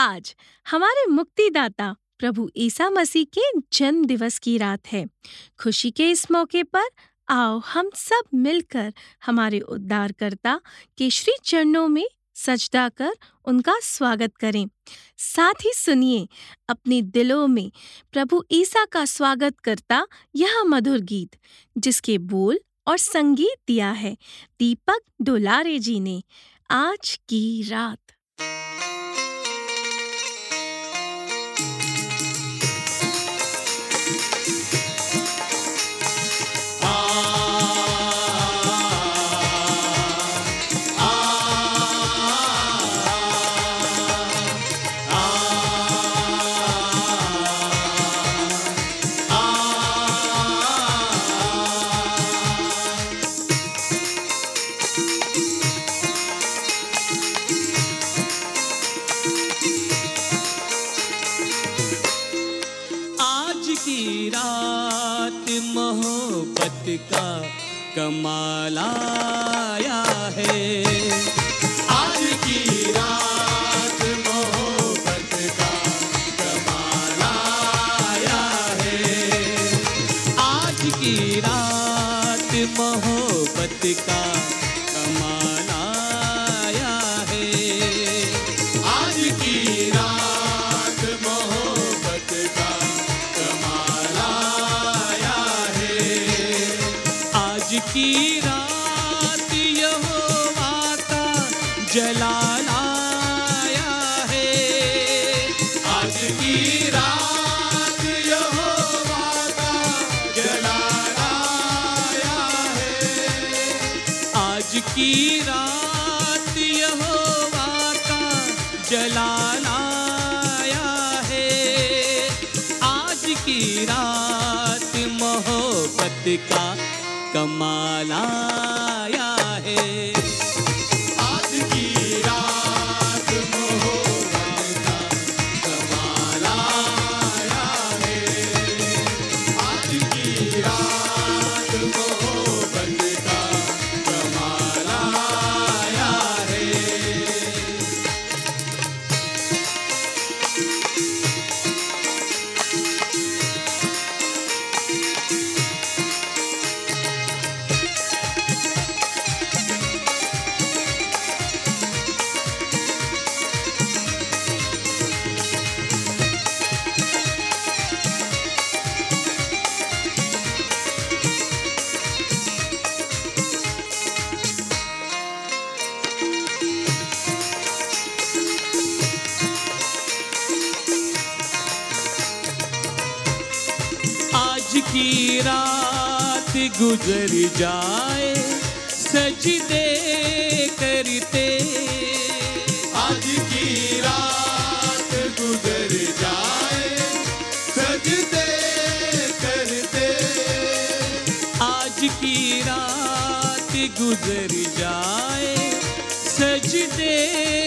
आज हमारे मुक्तिदाता प्रभु ईसा मसीह के जन्म दिवस की रात है। खुशी के इस मौके पर आओ हम सब मिलकर हमारे उद्धारकर्ता के श्री चरणों में सजदा कर उनका स्वागत करें। साथ ही सुनिए, अपने दिलों में प्रभु ईसा का स्वागत करता यह मधुर गीत, जिसके बोल और संगीत दिया है। दीपक डोलारे जी ने आज की रात। की रात मोहब्बत का कमाल आया है। आज की रात मोहब्बत का कमाल आया है। आज की रात का कमाल आया है। गुजर जाए सजदे करते। आज की रात गुजर जाए सजदे करते। आज की रात गुजर जाए सच सजदे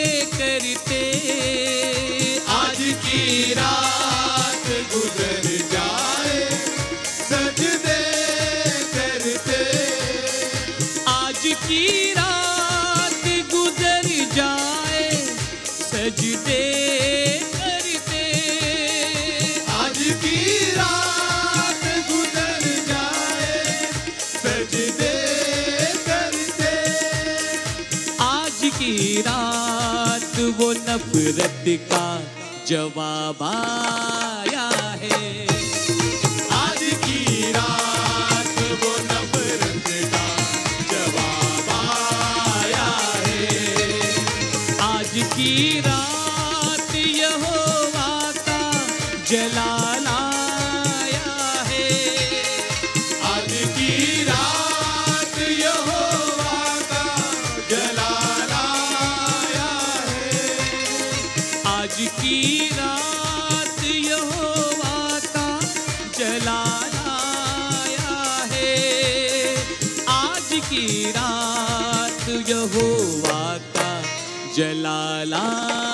नफरत का जवाब आया है। आज की ला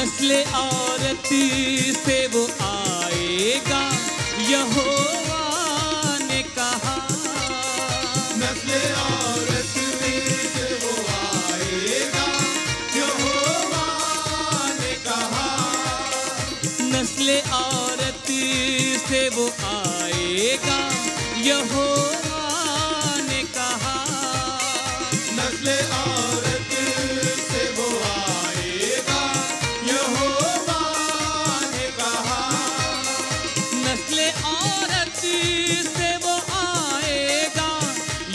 नस्ल आरती से वो आएगा। यहो आरती कहा नस्ल वो आएगा। नस्ल से वो आएगा। यहोवा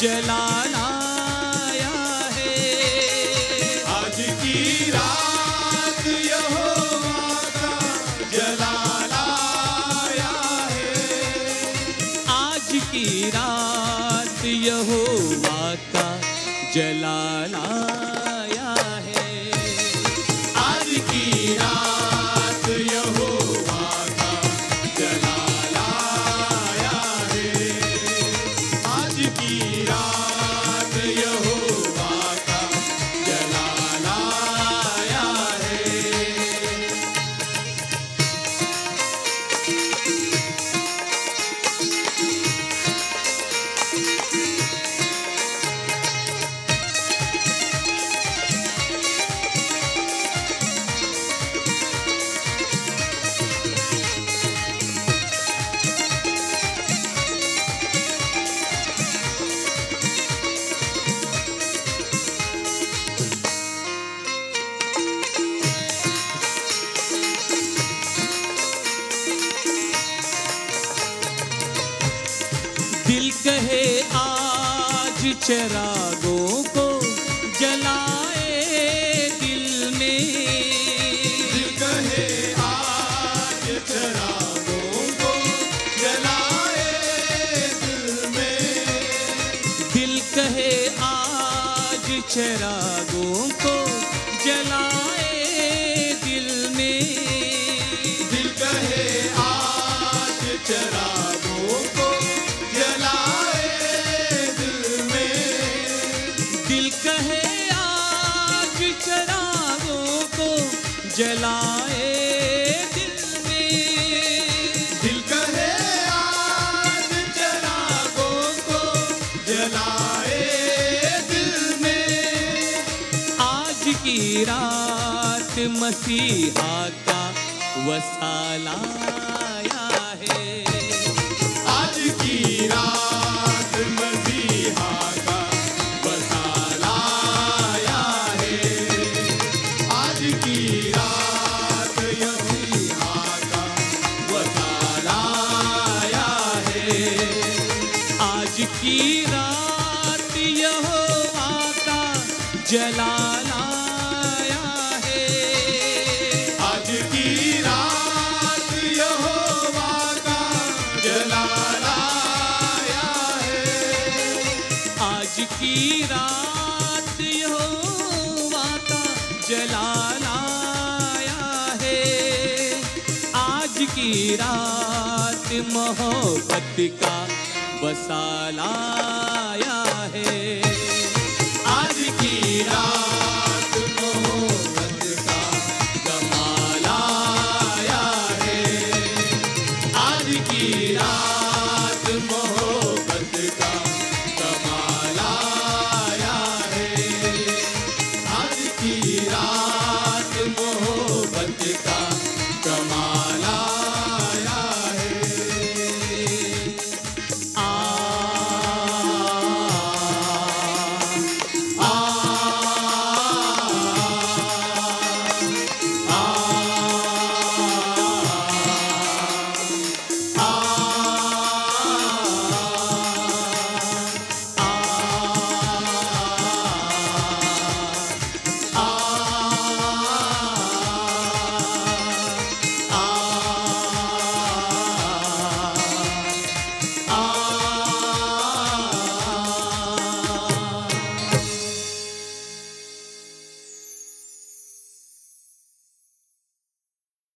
जला Shera. की रात मसीहा का वसाला। की रात हो वाता जलाया है। आज की रात मोहब्बत का बसाला